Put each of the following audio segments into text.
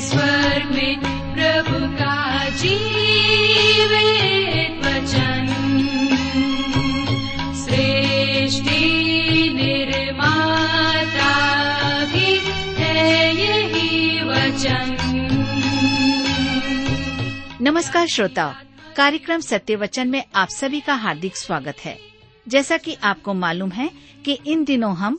स्वर में प्रभु का वचन। सृष्टि निर्माता भी है यही वचन। नमस्कार श्रोताओ, कार्यक्रम सत्य वचन में आप सभी का हार्दिक स्वागत है। जैसा कि आपको मालूम है कि इन दिनों हम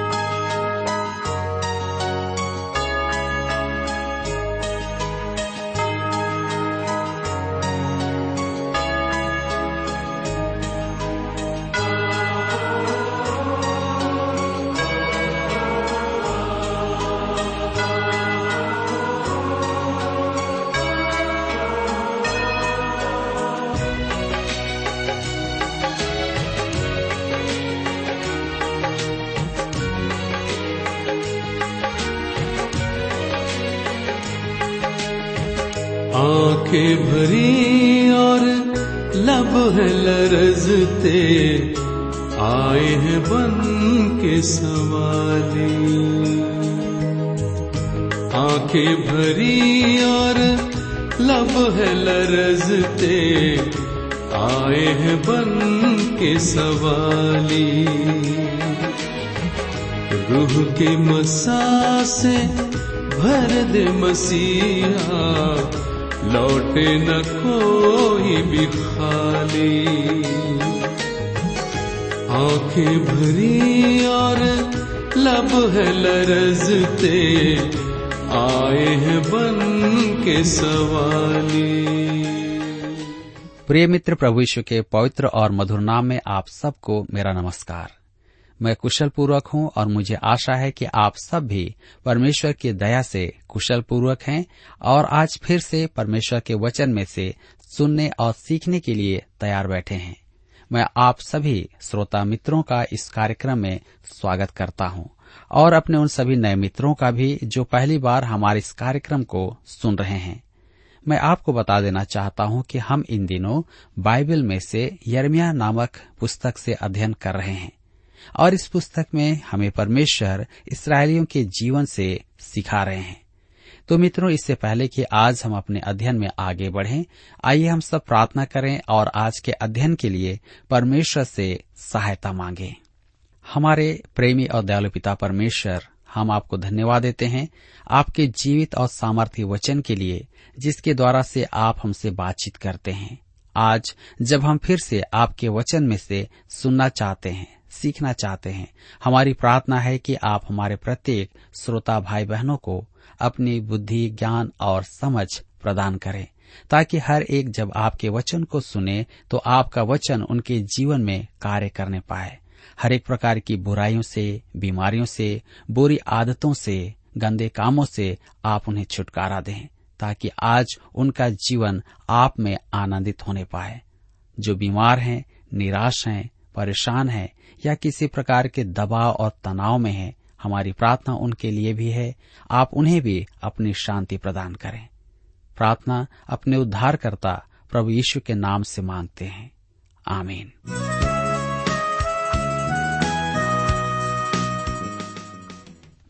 लरजते आए हैं बन के सवाली आँखें भरी और लब है लरजते आए हैं बन के सवाली रूह के मसा से भर दे मसीहा, लौटे न कोई भी खाली। आँखें भरी और लब है लरजते, आए हैं बन के सवाली। प्रिय मित्र, प्रभु यीशु के पवित्र और मधुर नाम में आप सबको मेरा नमस्कार। मैं कुशल पूर्वक हूँ और मुझे आशा है कि आप सब भी परमेश्वर की दया से कुशल पूर्वक हैं और आज फिर से परमेश्वर के वचन में से सुनने और सीखने के लिए तैयार बैठे हैं। मैं आप सभी श्रोता मित्रों का इस कार्यक्रम में स्वागत करता हूँ और अपने उन सभी नए मित्रों का भी जो पहली बार हमारे इस कार्यक्रम को सुन रहे हैं। मैं आपको बता देना चाहता हूँ कि हम इन दिनों बाइबल में से यर्मिया नामक पुस्तक से अध्ययन कर रहे हैं और इस पुस्तक में हमें परमेश्वर इसराइलियों के जीवन से सिखा रहे हैं। तो मित्रों, इससे पहले कि आज हम अपने अध्ययन में आगे बढ़ें, आइए हम सब प्रार्थना करें और आज के अध्ययन के लिए परमेश्वर से सहायता मांगें। हमारे प्रेमी और दयालु पिता परमेश्वर, हम आपको धन्यवाद देते हैं आपके जीवित और सामर्थ्य वचन के लिए, जिसके द्वारा से आप हमसे बातचीत करते हैं। आज जब हम फिर से आपके वचन में से सुनना चाहते हैं, सीखना चाहते हैं, हमारी प्रार्थना है कि आप हमारे प्रत्येक श्रोता भाई बहनों को अपनी बुद्धि, ज्ञान और समझ प्रदान करें, ताकि हर एक जब आपके वचन को सुने तो आपका वचन उनके जीवन में कार्य करने पाए। हर एक प्रकार की बुराइयों से, बीमारियों से, बुरी आदतों से, गंदे कामों से आप उन्हें छुटकारा दें, ताकि आज उनका जीवन आप में आनंदित होने पाए। जो बीमार हैं, निराश हैं, परेशान हैं, या किसी प्रकार के दबाव और तनाव में हैं हमारी प्रार्थना उनके लिए भी है, आप उन्हें भी अपनी शांति प्रदान करें। प्रार्थना अपने उद्धारकर्ता प्रभु यीशु के नाम से मांगते हैं। आमीन।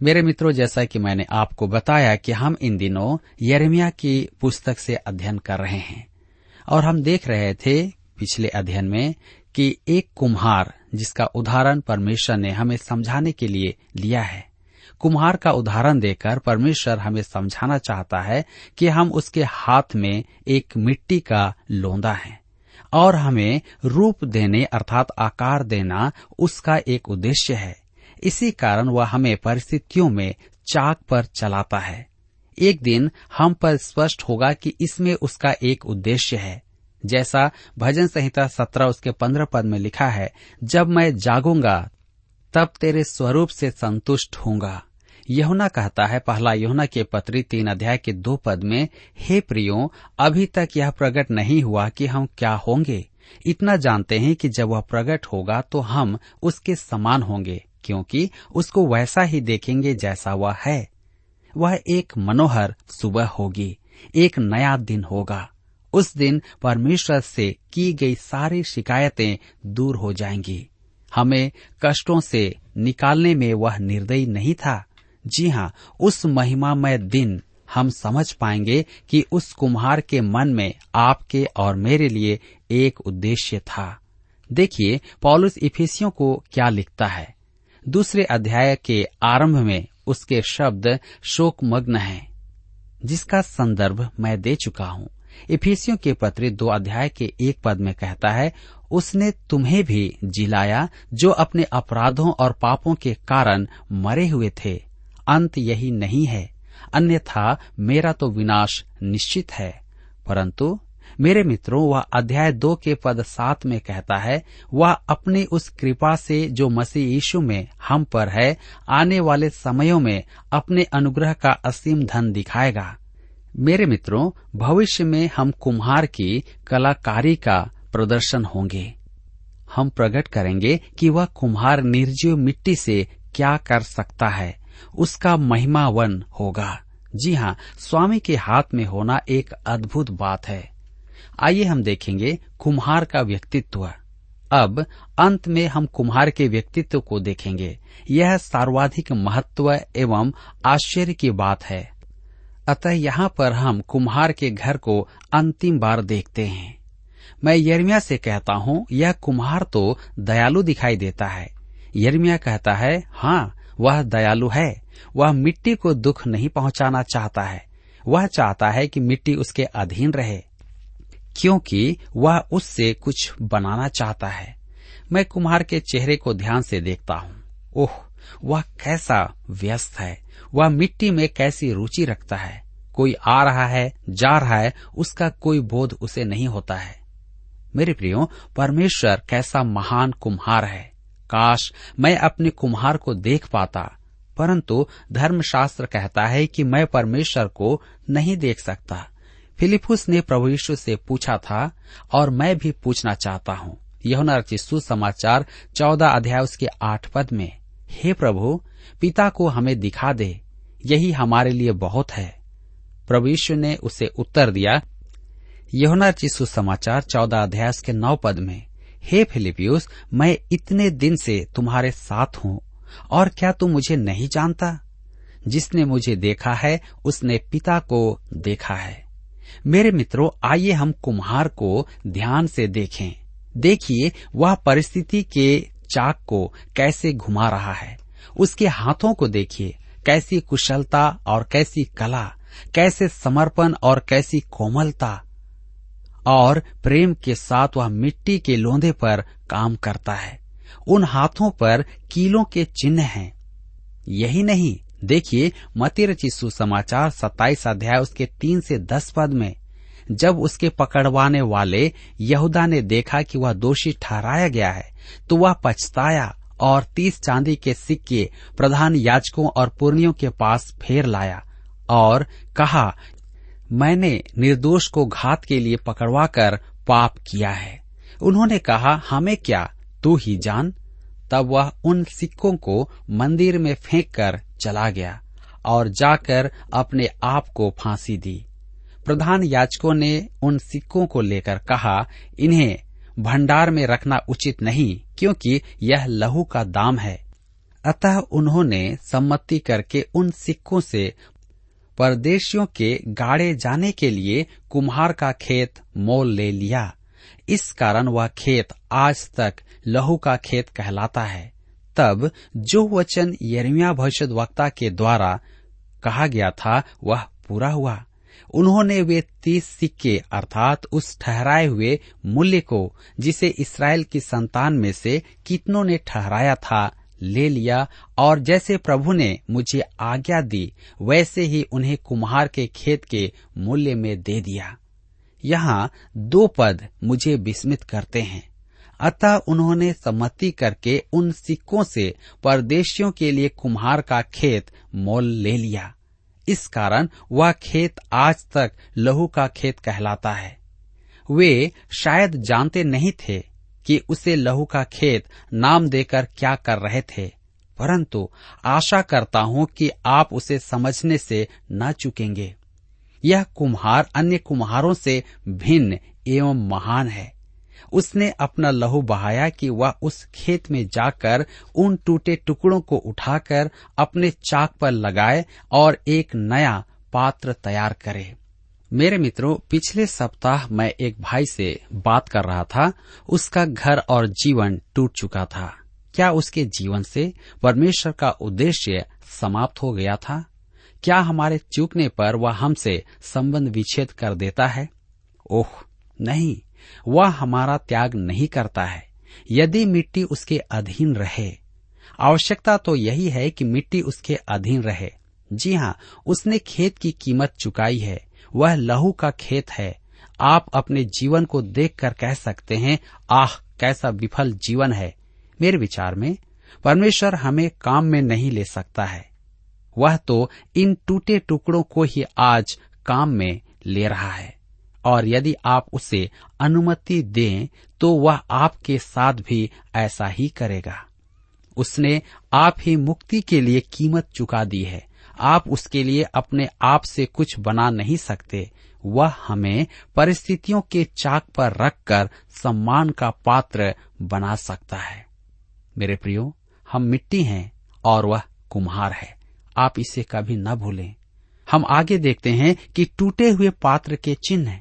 मेरे मित्रों, जैसा कि मैंने आपको बताया कि हम इन दिनों यरमिया की पुस्तक से अध्ययन कर रहे हैं और हम देख रहे थे पिछले अध्ययन में कि एक कुम्हार जिसका उदाहरण परमेश्वर ने हमें समझाने के लिए लिया है। कुम्हार का उदाहरण देकर परमेश्वर हमें समझाना चाहता है कि हम उसके हाथ में एक मिट्टी का लोंदा है और हमें रूप देने अर्थात आकार देना उसका एक उद्देश्य है। इसी कारण वह हमें परिस्थितियों में चाक पर चलाता है। एक दिन हम पर स्पष्ट होगा कि इसमें उसका एक उद्देश्य है। जैसा भजन संहिता सत्रह उसके पंद्रह पद में लिखा है, जब मैं जागूँगा, तब तेरे स्वरूप से संतुष्ट होऊँगा। यहुना कहता है, पहला यहुना के पत्री तीन अध्याय के दो पद में, हे प्रियो, अभी तक यह प्रकट नहीं हुआ कि हम क्या होंगे। इतना जानते हैं कि जब वह प्रकट होगा तो हम उसके समान होंगे, क्योंकि उसको वैसा ही देखेंगे जैसा वह है। वह एक मनोहर सुबह होगी, एक नया दिन होगा। उस दिन परमेश्वर से की गई सारी शिकायतें दूर हो जाएँगी। हमें कष्टों से निकालने में वह निर्दयी नहीं था। जी हाँ उस महिमामय दिन हम समझ पाएँगे कि उस कुम्हार के मन में आपके और मेरे लिए एक उद्देश्य था। देखिए पॉलुस इफिसियों को क्या लिखता है। दूसरे अध्याय के आरंभ में उसके शब्द शोकमग्न हैं, जिसका संदर्भ मैं दे चुका हूँ। इफिसियों के पत्र दो अध्याय के एक पद में कहता है, उसने तुम्हें भी जिलाया जो अपने अपराधों और पापों के कारण मरे हुए थे। अंत यही नहीं है। अन्यथा मेरा तो विनाश निश्चित है। परंतु मेरे मित्रों, वह अध्याय दो के पद सात में कहता है, वह अपनी उस कृपा से जो मसीह यीशु में हम पर है, आने वाले समयों में अपने अनुग्रह का असीम धन दिखाएगा। मेरे मित्रों, भविष्य में हम कुम्हार की कलाकारी का प्रदर्शन होंगे। हम प्रकट करेंगे कि वह कुम्हार निर्जीव मिट्टी से क्या कर सकता है। उसका महिमावन होगा। जी हाँ स्वामी के हाथ में होना एक अद्भुत बात है। आइए हम देखेंगे कुम्हार का व्यक्तित्व। अब अंत में हम कुम्हार के व्यक्तित्व को देखेंगे। यह सर्वाधिक महत्व एवं आश्चर्य की बात है। अतः यहाँ पर हम कुम्हार के घर को अंतिम बार देखते हैं। मैं यर्मिया से कहता हूँ, यह कुम्हार तो दयालु दिखाई देता है। यर्मिया कहता है हाँ वह दयालु है। वह मिट्टी को दुख नहीं पहुंचाना चाहता है। वह चाहता है कि मिट्टी उसके अधीन रहे, क्योंकि वह उससे कुछ बनाना चाहता है। मैं कुम्हार के चेहरे को ध्यान से देखता हूँ। ओह वह कैसा व्यस्त है, वह मिट्टी में कैसी रुचि रखता है, कोई आ रहा है, जा रहा है, उसका कोई बोध उसे नहीं होता है। मेरे प्रियो, परमेश्वर कैसा महान कुम्हार है। काश मैं अपने कुम्हार को देख पाता, परंतु धर्मशास्त्र कहता है कि मैं परमेश्वर को नहीं देख सकता। फिलिपुस ने प्रभु यीशु से पूछा था, और मैं भी पूछना चाहता हूँ। यहुना रचित समाचार चौदह अध्याय उसके आठ पद में। हे प्रभु, पिता को हमें दिखा दे, यही हमारे लिए बहुत है। प्रभु यीशु ने उसे उत्तर दिया, यहुना चिशु समाचार चौदह अध्याय के नौ पद में, हे फिलिपियस मैं इतने दिन से तुम्हारे साथ हूँ, और क्या तू मुझे नहीं जानता? जिसने मुझे देखा है, उसने पिता को देखा है। मेरे मित्रों, आइए हम कुम्हार को ध्यान से देखें। देखिए, वह परिस्थिति के चाक को कैसे घुमा रहा है? उसके हाथों को देखिए, कैसी कुशलता और कैसी कला, कैसे समर्पण और कैसी कोमलता। और प्रेम के साथ वह मिट्टी के लोंदे पर काम करता है। उन हाथों पर कीलों के चिन्ह हैं। यही नहीं, देखिए मती रचिसु समाचार सत्ताईस अध्याय उसके तीन से दस पद में। जब उसके पकड़वाने वाले यहूदा ने देखा कि वह दोषी ठहराया गया है तो वह पछताया और तीस चांदी के सिक्के प्रधान याचकों और पुर्णियों के पास फेर लाया और कहा, मैंने निर्दोष को घात के लिए पकड़वा कर पाप किया है। उन्होंने कहा, हमें क्या? तू ही जान। तब वह उन सिक्कों को मंदिर में फेंक कर चला गया और जाकर अपने आप को फांसी दी। प्रधान याचकों ने उन सिक्कों को लेकर कहा, इन्हें भंडार में रखना उचित नहीं, क्योंकि यह लहू का दाम है। अतः उन्होंने सम्मति करके उन सिक्कों से परदेशियों के गाड़े जाने के लिए कुम्हार का खेत मोल ले लिया। इस कारण वह खेत आज तक लहू का खेत कहलाता है। तब जो वचन यरमिया भविष्य वक्ता के द्वारा कहा गया था, वह पूरा हुआ। उन्होंने वे तीस सिक्के, अर्थात उस ठहराए हुए मूल्य को, जिसे इसराइल की संतान में से कितनों ने ठहराया था, ले लिया और जैसे प्रभु ने मुझे आज्ञा दी, वैसे ही उन्हें कुम्हार के खेत के मूल्य में दे दिया। यहाँ दो पद मुझे विस्मित करते हैं। अतः उन्होंने सम्मति करके उन सिक्कों से परदेशियों के लिए कुम्हार का खेत मोल ले लिया। इस कारण वह खेत आज तक लहू का खेत कहलाता है। वे शायद जानते नहीं थे कि उसे लहू का खेत नाम देकर क्या कर रहे थे, परंतु आशा करता हूँ कि आप उसे समझने से न चुकेंगे। यह कुम्हार अन्य कुम्हारों से भिन्न एवं महान है। उसने अपना लहू बहाया कि वह उस खेत में जाकर उन टूटे टुकड़ों को उठाकर अपने चाक पर लगाए और एक नया पात्र तैयार करे। मेरे मित्रों, पिछले सप्ताह मैं एक भाई से बात कर रहा था। उसका घर और जीवन टूट चुका था। क्या उसके जीवन से परमेश्वर का उद्देश्य समाप्त हो गया था? क्या हमारे चूकने पर वह हमसे संबंध विच्छेद कर देता है? ओह, नहीं। वह हमारा त्याग नहीं करता है। यदि मिट्टी उसके अधीन रहे, आवश्यकता तो यही है कि मिट्टी उसके अधीन रहे। जी हाँ उसने खेत की कीमत चुकाई है, वह लहू का खेत है। आप अपने जीवन को देखकर कह सकते हैं, आह, कैसा विफल जीवन है। मेरे विचार में, परमेश्वर हमें काम में नहीं ले सकता है। वह तो इन टूटे टुकड़ों को ही आज काम में ले रहा है। और यदि आप उसे अनुमति दें तो वह आपके साथ भी ऐसा ही करेगा। उसने आप ही मुक्ति के लिए कीमत चुका दी है। आप उसके लिए अपने आप से कुछ बना नहीं सकते। वह हमें परिस्थितियों के चाक पर रखकर सम्मान का पात्र बना सकता है। मेरे प्रियो, हम मिट्टी हैं और वह कुम्हार है। आप इसे कभी न भूलें। हम आगे देखते हैं कि टूटे हुए पात्र के चिन्ह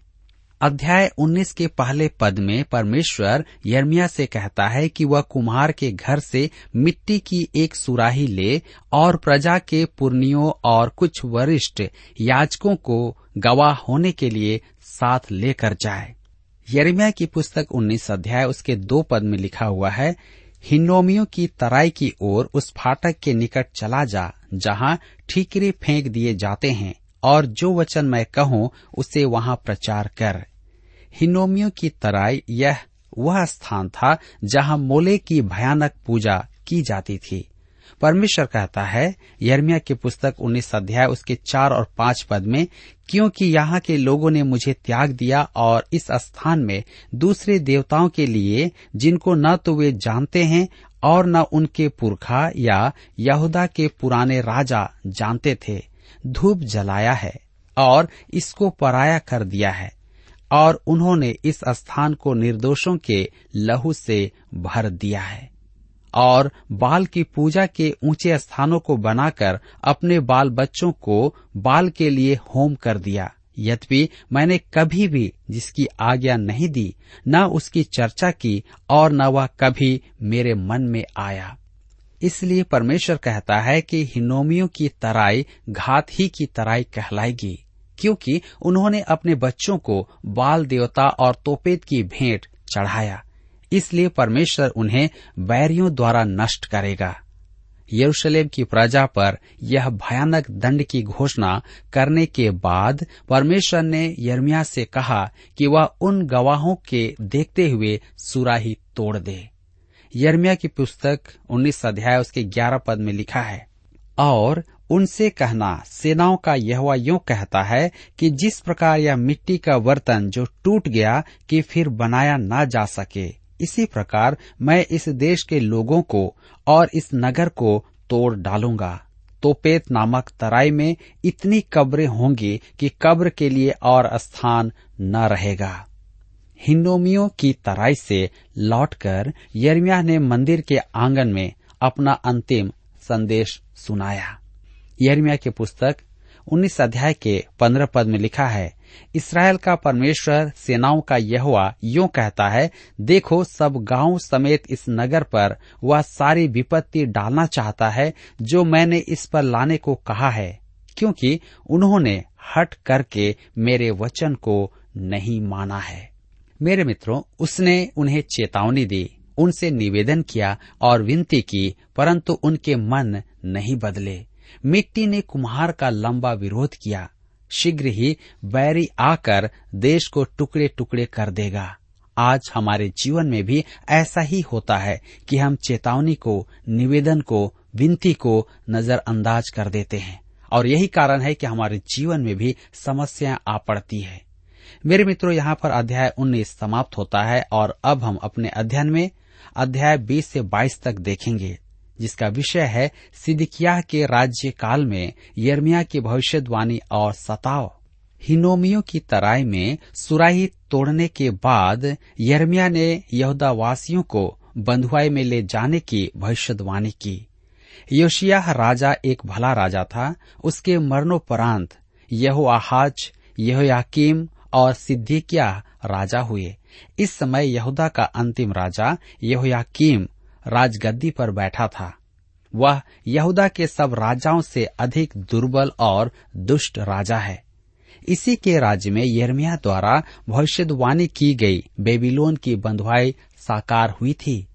अध्याय 19 के पहले पद में परमेश्वर यर्मिया से कहता है कि वह कुम्हार के घर से मिट्टी की एक सुराही ले और प्रजा के पुर्नियों और कुछ वरिष्ठ याजकों को गवाह होने के लिए साथ लेकर जाए। यर्मिया की पुस्तक 19 अध्याय उसके दो पद में लिखा हुआ है, हिन्नोमियों की तराई की ओर उस फाटक के निकट चला जा, जहाँ ठीकरे फेंक दिए जाते हैं। और जो वचन मैं कहूँ, उसे वहाँ प्रचार कर। हिनोमियों की तराई यह वह स्थान था जहाँ मोले की भयानक पूजा की जाती थी। परमेश्वर कहता है यर्मिया की पुस्तक उन्नीस अध्याय उसके चार और पाँच पद में, क्योंकि यहाँ के लोगों ने मुझे त्याग दिया और इस स्थान में दूसरे देवताओं के लिए, जिनको न तो वे जानते हैं और न उनके पुरखा या यहूदा के पुराने राजा जानते थे। धूप जलाया है और इसको पराया कर दिया है और उन्होंने इस स्थान को निर्दोषों के लहू से भर दिया है और बाल की पूजा के ऊँचे स्थानों को बनाकर अपने बाल बच्चों को बाल के लिए होम कर दिया। यद्यपि मैंने कभी भी जिसकी आज्ञा नहीं दी, न उसकी चर्चा की और न वह कभी मेरे मन में आया। इसलिए परमेश्वर कहता है कि हिनोमियों की तराई घात ही की तराई कहलाएगी, क्योंकि उन्होंने अपने बच्चों को बाल देवता और तोपेत की भेंट चढ़ाया। इसलिए परमेश्वर उन्हें बैरियों द्वारा नष्ट करेगा। यरूशलेम की प्रजा पर यह भयानक दंड की घोषणा करने के बाद परमेश्वर ने यर्मिया से कहा कि वह उन गवाहों के देखते हुए सुराही तोड़ दे। यर्मिया की पुस्तक 19 अध्याय, उसके 11 पद में लिखा है, और उनसे कहना, सेनाओं का यह यूँ कहता है कि जिस प्रकार यह मिट्टी का बर्तन जो टूट गया कि फिर बनाया ना जा सके, इसी प्रकार मैं इस देश के लोगों को और इस नगर को तोड़ डालूँगा। तोपेत नामक तराई में इतनी कब्रें होंगी कि कब्र के लिए और स्थान न रहेगा। हिंडोमियों की तराई से लौटकर यर्मिया ने मंदिर के आँगन में अपना अंतिम संदेश सुनाया। यरमिया की पुस्तक उन्नीस अध्याय के पंद्रह पद में लिखा है, इसराइल का परमेश्वर सेनाओं का यहुआ यूँ कहता है, देखो सब गाँव समेत इस नगर पर वह सारी विपत्ति डालना चाहता है, जो मैंने इस पर लाने को कहा है, क्योंकि उन्होंने हट करके मेरे वचन को नहीं माना है। मेरे मित्रों, उसने उन्हें चेतावनी दी, उनसे निवेदन किया और विनती की, परंतु उनके मन नहीं बदले। मिट्टी ने कुम्हार का लंबा विरोध किया। शीघ्र ही बैरी आकर देश को टुकड़े टुकड़े कर देगा। आज हमारे जीवन में भी ऐसा ही होता है कि हम चेतावनी को, निवेदन को, विनती को नजरअंदाज कर देते हैं। और यही कारण है कि हमारे जीवन में भी समस्याएँ आ पड़ती है। मेरे मित्रों, यहाँ पर अध्याय 19 समाप्त होता है और अब हम अपने अध्ययन में अध्याय 20 से 22 तक देखेंगे, जिसका विषय है सिदिकिया के राज्य काल में यर्मिया की भविष्यवाणी और सताव। हिनोमियों की तराई में सुराही तोड़ने के बाद यर्मिया ने यहूदा वासियों को बंधुआई में ले जाने की भविष्यवाणी की। योशिया राजा एक भला राजा था, उसके मरणोपरांत यहो आहाज यहोयाकीम और सिद्दीकिया राजा हुए। इस समय यहूदा का अंतिम राजा यहोयाकीम राजगद्दी पर बैठा था। वह यहूदा के सब राजाओं से अधिक दुर्बल और दुष्ट राजा है। इसी के राज्य में यर्मिया द्वारा भविष्यवाणी की गई। बेबीलोन की बंधुआई साकार हुई थी।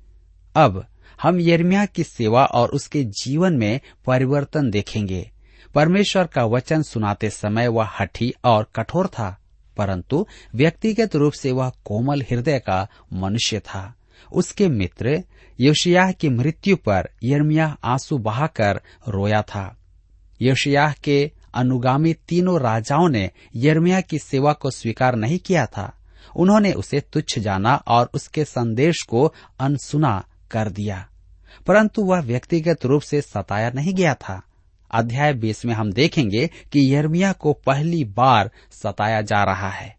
अब हम यर्मिया की सेवा और उसके जीवन में परिवर्तन देखेंगे। परमेश्वर का वचन सुनाते समय वह हठी और कठोर था। परंतु व्यक्तिगत रूप से वह कोमल हृदय का मनुष्य था। उसके मित्र योशियाह की मृत्यु पर यर्मिया आँसू बहाकर रोया था। योशियाह के अनुगामी तीनों राजाओं ने यर्मिया की सेवा को स्वीकार नहीं किया था। उन्होंने उसे तुच्छ जाना और उसके संदेश को अनसुना कर दिया। परंतु वह व्यक्तिगत रूप से सताया नहीं गया था। अध्याय बीस में हम देखेंगे कि यर्मिया को पहली बार सताया जा रहा है।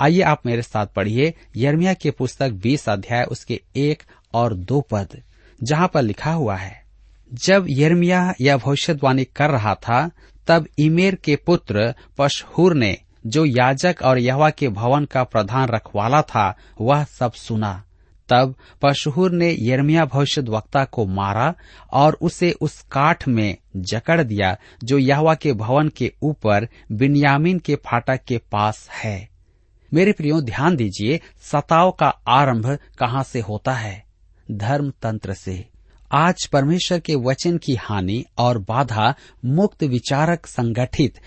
आइए आप मेरे साथ पढ़िए यर्मिया की पुस्तक बीस अध्याय, उसके एक और दो पद, जहाँ पर लिखा हुआ है, जब यर्मिया यह भविष्यवाणी कर रहा था, तब इमेर के पुत्र पशहूर ने, जो याजक और यहवा के भवन का प्रधान रखवाला था, वह सब सुना। तब पशहुर ने यर्मिया भविष्य वक्ता को मारा और उसे उस काठ में जकड़ दिया, जो यहवा के भवन के ऊपर बिन्यामीन के फाटक के पास है। मेरे प्रियो, ध्यान दीजिए, सताव का आरंभ कहाँ से होता है? धर्म तंत्र से। आज परमेश्वर के वचन की हानि और बाधा मुक्त विचारक संगठित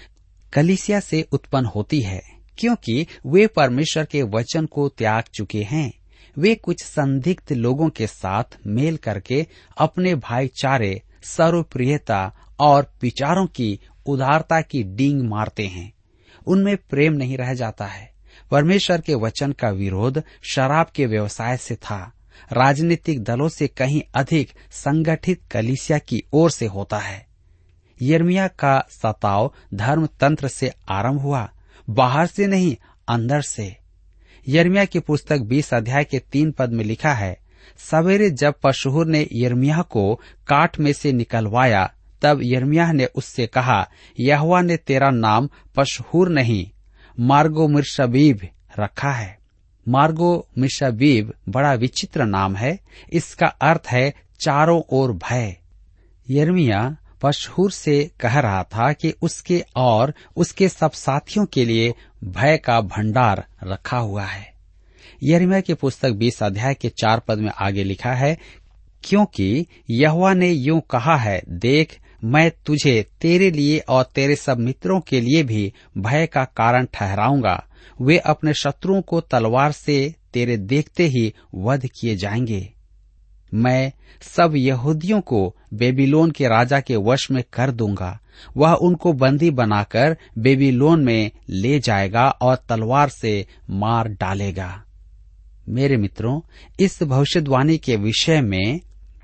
कलिसिया से उत्पन्न होती है, क्योंकि वे परमेश्वर के वचन को त्याग चुके हैं। वे कुछ संदिग्ध लोगों के साथ मेल करके अपने भाईचारे, सर्वप्रियता और विचारों की उदारता की डींग मारते हैं। उनमें प्रेम नहीं रह जाता है। परमेश्वर के वचन का विरोध शराब के व्यवसाय से था। राजनीतिक दलों से कहीं अधिक संगठित कलिसिया की ओर से होता है। यर्मिया का सताव धर्म तंत्र से आरंभ हुआ, बाहर से नहीं, अंदर से। यर्मिया की पुस्तक बीस अध्याय के तीन पद में लिखा है, सवेरे जब पशुहुर ने यर्मिया को काठ में से निकलवाया, तब यर्मिया ने उससे कहा, यहवा ने तेरा नाम पशहूर नहीं, मार्गो मिर्शबीब रखा है। मार्गो मिर्शबीब बड़ा विचित्र नाम है, इसका अर्थ है चारों ओर भय। यर्मिया पशहुर से कह रहा था कि उसके और उसके सब साथियों के लिए भय का भंडार रखा हुआ है। यरमिया की पुस्तक बीस अध्याय के चार पद में आगे लिखा है, क्योंकि यहुआ ने यूँ कहा है, देख, मैं तुझे तेरे लिए और तेरे सब मित्रों के लिए भी भय का कारण ठहराऊँगा। वे अपने शत्रुओं को तलवार से तेरे देखते ही वध किए जाएँगे। मैं सब यहूदियों को बेबीलोन के राजा के वश में कर दूँगा। वह उनको बंदी बनाकर बेबीलोन में ले जाएगा और तलवार से मार डालेगा। मेरे मित्रों, इस भविष्यवाणी के विषय में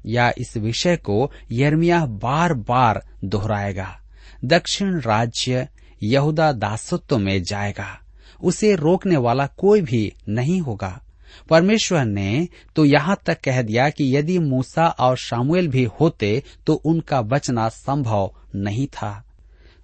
या इस विषय को यर्मिया बार बार दोहराएगा। दक्षिण राज्य यहूदा दासत्व में जाएगा। उसे रोकने वाला कोई भी नहीं होगा। परमेश्वर ने तो यहाँ तक कह दिया कि यदि मूसा और शामुएल भी होते तो उनका बचना संभव नहीं था।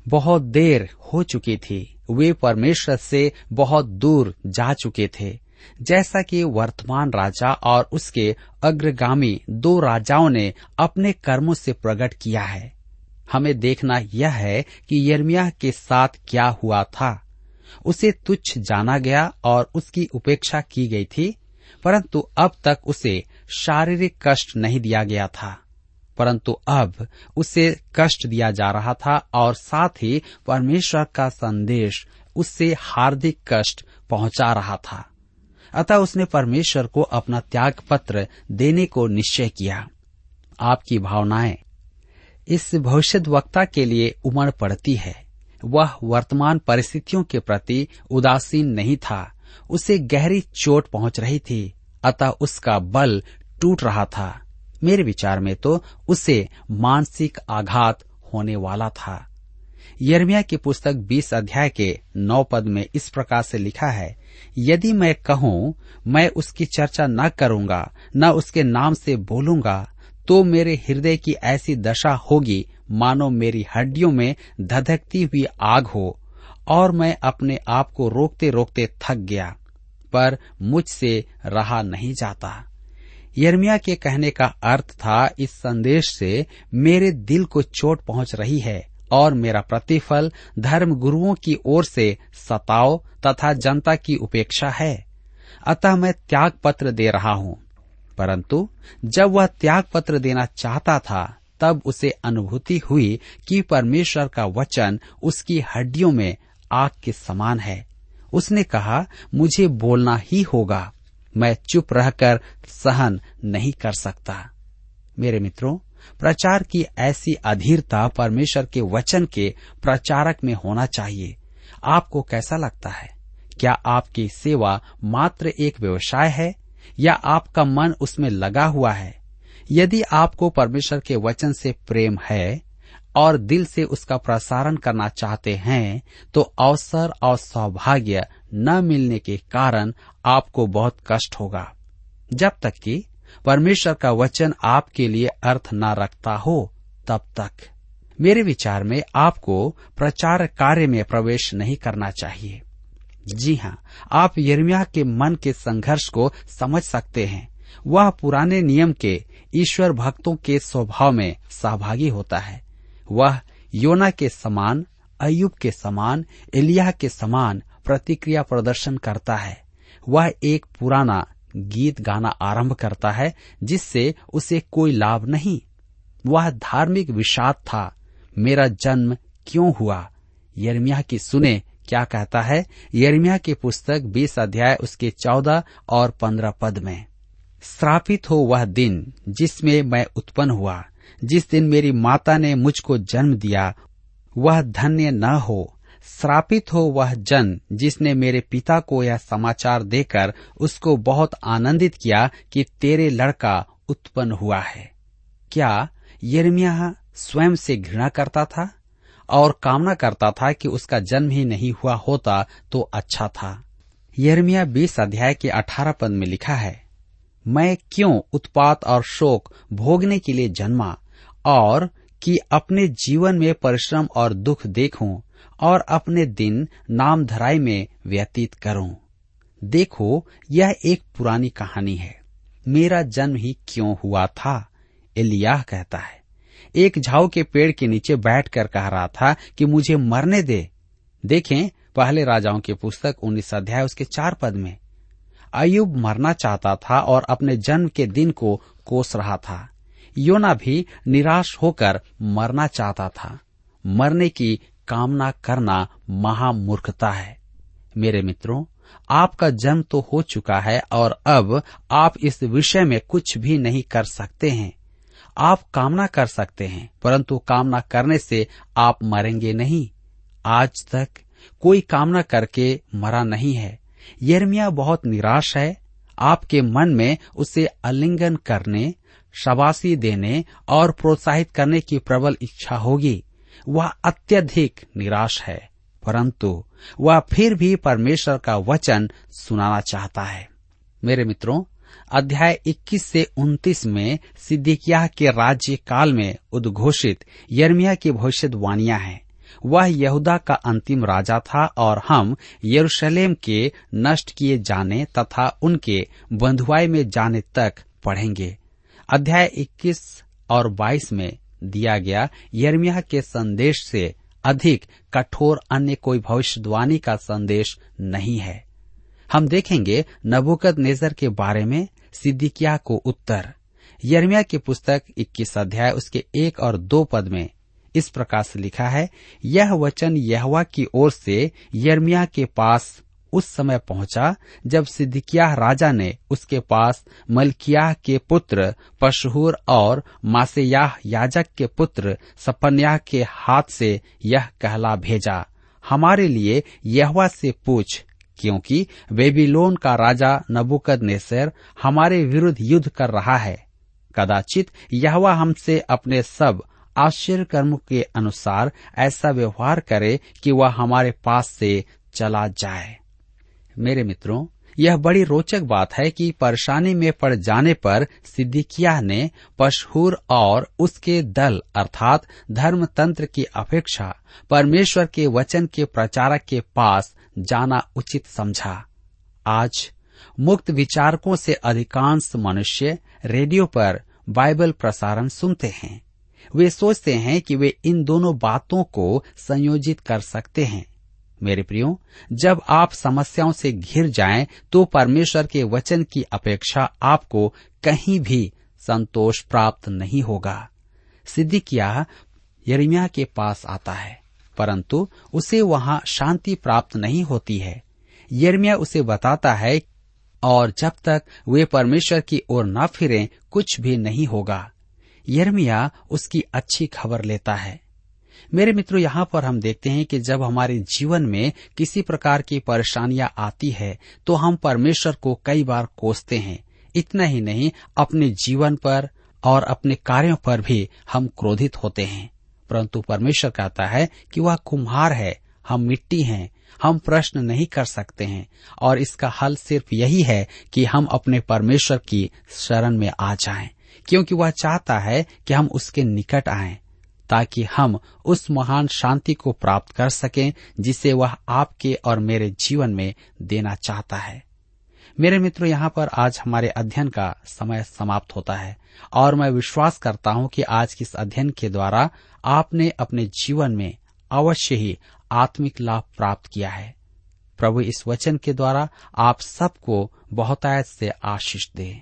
बहुत देर हो चुकी थी। वे परमेश्वर से बहुत दूर जा चुके थे। जैसा कि वर्तमान राजा और उसके अग्रगामी दो राजाओं ने अपने कर्मों से प्रकट किया है। हमें देखना यह है कि यर्मिया के साथ क्या हुआ था। उसे तुच्छ जाना गया और उसकी उपेक्षा की गई थी। परंतु अब तक उसे शारीरिक कष्ट नहीं दिया गया था। परंतु अब उसे कष्ट दिया जा रहा था और साथ ही परमेश्वर का संदेश उससे हार्दिक कष्ट पहुँचा रहा था। अतः उसने परमेश्वर को अपना त्याग पत्र देने को निश्चय किया। आपकी भावनाएँ इस भविष्य वक्ता के लिए उमड़ पड़ती है। वह वर्तमान परिस्थितियों के प्रति उदासीन नहीं था। उसे गहरी चोट पहुँच रही थी। अतः उसका बल टूट रहा था। मेरे विचार में तो उसे मानसिक आघात होने वाला था। यर्मिया की पुस्तक 20 अध्याय के नौ पद में इस प्रकार से लिखा है, यदि मैं कहूँ, मैं उसकी चर्चा न करूँगा, न उसके नाम से बोलूँगा तो मेरे हृदय की ऐसी दशा होगी, मानो मेरी हड्डियों में धधकती हुई आग हो, और मैं अपने आप को रोकते रोकते थक गया। पर मुझसे रहा नहीं जाता। यर्मिया के कहने का अर्थ था, इस संदेश से मेरे दिल को चोट पहुँच रही है और मेरा प्रतिफल धर्म गुरुओं की ओर से सताव तथा जनता की उपेक्षा है। अतः मैं त्याग पत्र दे रहा हूँ। परंतु जब वह त्याग पत्र देना चाहता था, तब उसे अनुभूति हुई कि परमेश्वर का वचन उसकी हड्डियों में आग के समान है। उसने कहा, मुझे बोलना ही होगा। मैं चुप रहकर सहन नहीं कर सकता। मेरे मित्रों, प्रचार की ऐसी अधीरता परमेश्वर के वचन के प्रचारक में होना चाहिए। आपको कैसा लगता है? क्या आपकी सेवा मात्र एक व्यवसाय है, या आपका मन उसमें लगा हुआ है? यदि आपको परमेश्वर के वचन से प्रेम है और दिल से उसका प्रसारण करना चाहते हैं तो अवसर और सौभाग्य न मिलने के कारण आपको बहुत कष्ट होगा। जब तक कि परमेश्वर का वचन आपके लिए अर्थ न रखता हो, तब तक। मेरे विचार में आपको प्रचार कार्य में प्रवेश नहीं करना चाहिए। जी हाँ आप यर्मिया के मन के संघर्ष को समझ सकते हैं। वह पुराने नियम के ईश्वर भक्तों के स्वभाव में सहभागी होता है। वह योना के समान अयुब के समान एलिया के समान प्रतिक्रिया प्रदर्शन करता है। वह एक पुराना गीत गाना आरंभ करता है, जिससे उसे कोई लाभ नहीं। वह धार्मिक विषाद था, मेरा जन्म क्यों हुआ? यर्मिया की सुने, क्या कहता है? यर्मिया की पुस्तक बीस अध्याय उसके चौदह और पंद्रह पद में। श्रापित हो वह दिन जिसमें मैं उत्पन्न हुआ। जिस दिन मेरी माता ने मुझको जन्म दिया, वह धन्य न हो, श्रापित हो वह जन जिसने मेरे पिता को यह समाचार देकर उसको बहुत आनंदित किया कि तेरे लड़का उत्पन्न हुआ है। क्या यर्मिया स्वयं से घृणा करता था और कामना करता था कि उसका जन्म ही नहीं हुआ होता तो अच्छा था? यर्मिया बीस अध्याय के अठारह पद में लिखा है मैं क्यों उत्पात और शोक भोगने के लिए जन्मा? और कि अपने जीवन में परिश्रम और दुख देखूँ, और अपने दिन नाम धराई में व्यतीत करूँ। देखो, यह एक पुरानी कहानी है। मेरा जन्म ही क्यों हुआ था? एलियाह कहता है। एक झाऊ के पेड़ के नीचे बैठकर कह रहा था कि मुझे मरने दे। देखें, पहले राजाओं की पुस्तक उन्नीस अध्याय उसके चार पद में। अयुब मरना चाहता था और अपने जन्म के दिन को कोस रहा था। योना भी निराश होकर मरना चाहता था। मरने की कामना करना महामूर्खता है। मेरे मित्रों, आपका जन्म तो हो चुका है और अब आप इस विषय में कुछ भी नहीं कर सकते हैं। आप कामना कर सकते हैं, परंतु कामना करने से आप मरेंगे नहीं। आज तक कोई कामना करके मरा नहीं है। यर्मिया बहुत निराश है। आपके मन में उसे आलिंगन करने शबासी देने और प्रोत्साहित करने की प्रबल इच्छा होगी। वह अत्यधिक निराश है, परंतु वह फिर भी परमेश्वर का वचन सुनाना चाहता है। मेरे मित्रों, अध्याय 21 से 29 में सिद्दीकिया के राज्य काल में उद्घोषित यर्मिया की भविष्यवाणियाँ हैं। वह यहूदा का अंतिम राजा था और हम यरूशलेम के नष्ट किए जाने तथा उनके बंधुआई में जाने तक पढ़ेंगे। अध्याय 21 और 22 में दिया गया यर्मिया के संदेश से अधिक कठोर अन्य कोई भविष्यवाणी का संदेश नहीं है। हम देखेंगे नबुकद नेजर के बारे में सिद्दिकिया को उत्तर। यर्मिया की पुस्तक 21 अध्याय उसके एक और दो पद में इस प्रकार से लिखा है, यह वचन यहवा की ओर से यर्मिया के पास उस समय पहुँचा जब सिद्दिकिया राजा ने उसके पास मलकिया के पुत्र पशहूर और मासेयाह याजक के पुत्र सपन्याह के हाथ से यह कहला भेजा। हमारे लिए यहवा से पूछ, क्योंकि बेबीलोन का राजा नबुकद नेसर हमारे विरुद्ध युद्ध कर रहा है। कदाचित यहवा हमसे अपने सब आश्चर्य कर्म के अनुसार ऐसा व्यवहार करे कि वह हमारे पास से चला जाए। मेरे मित्रों, यह बड़ी रोचक बात है कि परेशानी में पड़ जाने पर सिद्दीकिया ने पशहूर और उसके दल अर्थात धर्म तंत्र की अपेक्षा परमेश्वर के वचन के प्रचारक के पास जाना उचित समझा। आज मुक्त विचारकों से अधिकांश मनुष्य रेडियो पर बाइबल प्रसारण सुनते हैं। वे सोचते हैं कि वे इन दोनों बातों को संयोजित कर सकते हैं। मेरे प्रियो, जब आप समस्याओं से घिर जाएँ तो परमेश्वर के वचन की अपेक्षा आपको कहीं भी संतोष प्राप्त नहीं होगा। सिद्दीकिया यरिमिया के पास आता है, परंतु उसे वहाँ शांति प्राप्त नहीं होती है। यर्मिया उसे बताता है और जब तक वे परमेश्वर की ओर न फिरें, कुछ भी नहीं होगा। यर्मिया उसकी अच्छी खबर लेता है। मेरे मित्रों, यहाँ पर हम देखते हैं कि जब हमारे जीवन में किसी प्रकार की परेशानियाँ आती है तो हम परमेश्वर को कई बार कोसते हैं। इतना ही नहीं, अपने जीवन पर और अपने कार्यों पर भी हम क्रोधित होते हैं। परंतु परमेश्वर कहता है कि वह कुम्हार है, हम मिट्टी हैं, हम प्रश्न नहीं कर सकते हैं, और इसका हल सिर्फ़ यही है कि हम अपने परमेश्वर की शरण में आ जाएँ। क्योंकि वह चाहता है कि हम उसके निकट आएँ, ताकि हम उस महान शांति को प्राप्त कर सकें, जिसे वह आपके और मेरे जीवन में देना चाहता है। मेरे मित्रों, यहाँ पर आज हमारे अध्ययन का समय समाप्त होता है, और मैं विश्वास करता हूँ कि आज के इस अध्ययन के द्वारा आपने अपने जीवन में अवश्य ही आत्मिक लाभ प्राप्त किया है। प्रभु इस वचन के द्वारा आप सबको बहुतायत से आशीष दे।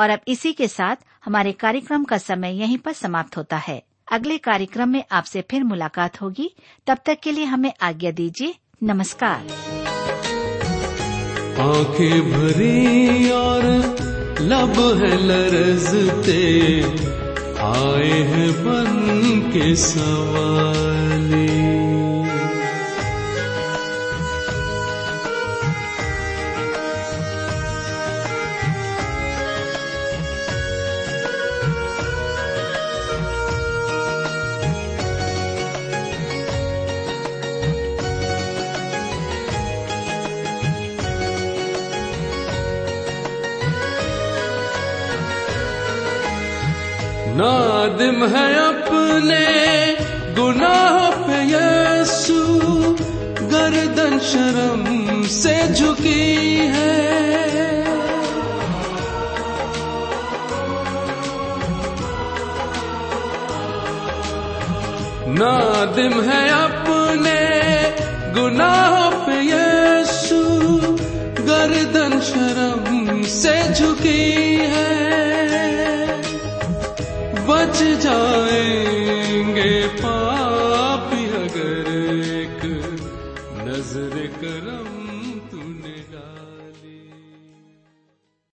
और अब इसी के साथ हमारे कार्यक्रम का समय यहीं पर समाप्त होता है। अगले कार्यक्रम में आपसे फिर मुलाकात होगी। तब तक के लिए हमें आज्ञा दीजिए। नमस्कार। आँखें भरी और लब है लरजते, आए हैं बन के सवाली। नादिम है अपने गुनाहों पे यीशु, गर्दन शर्म से झुकी है। नादिम है अपने गुनाहों Oh.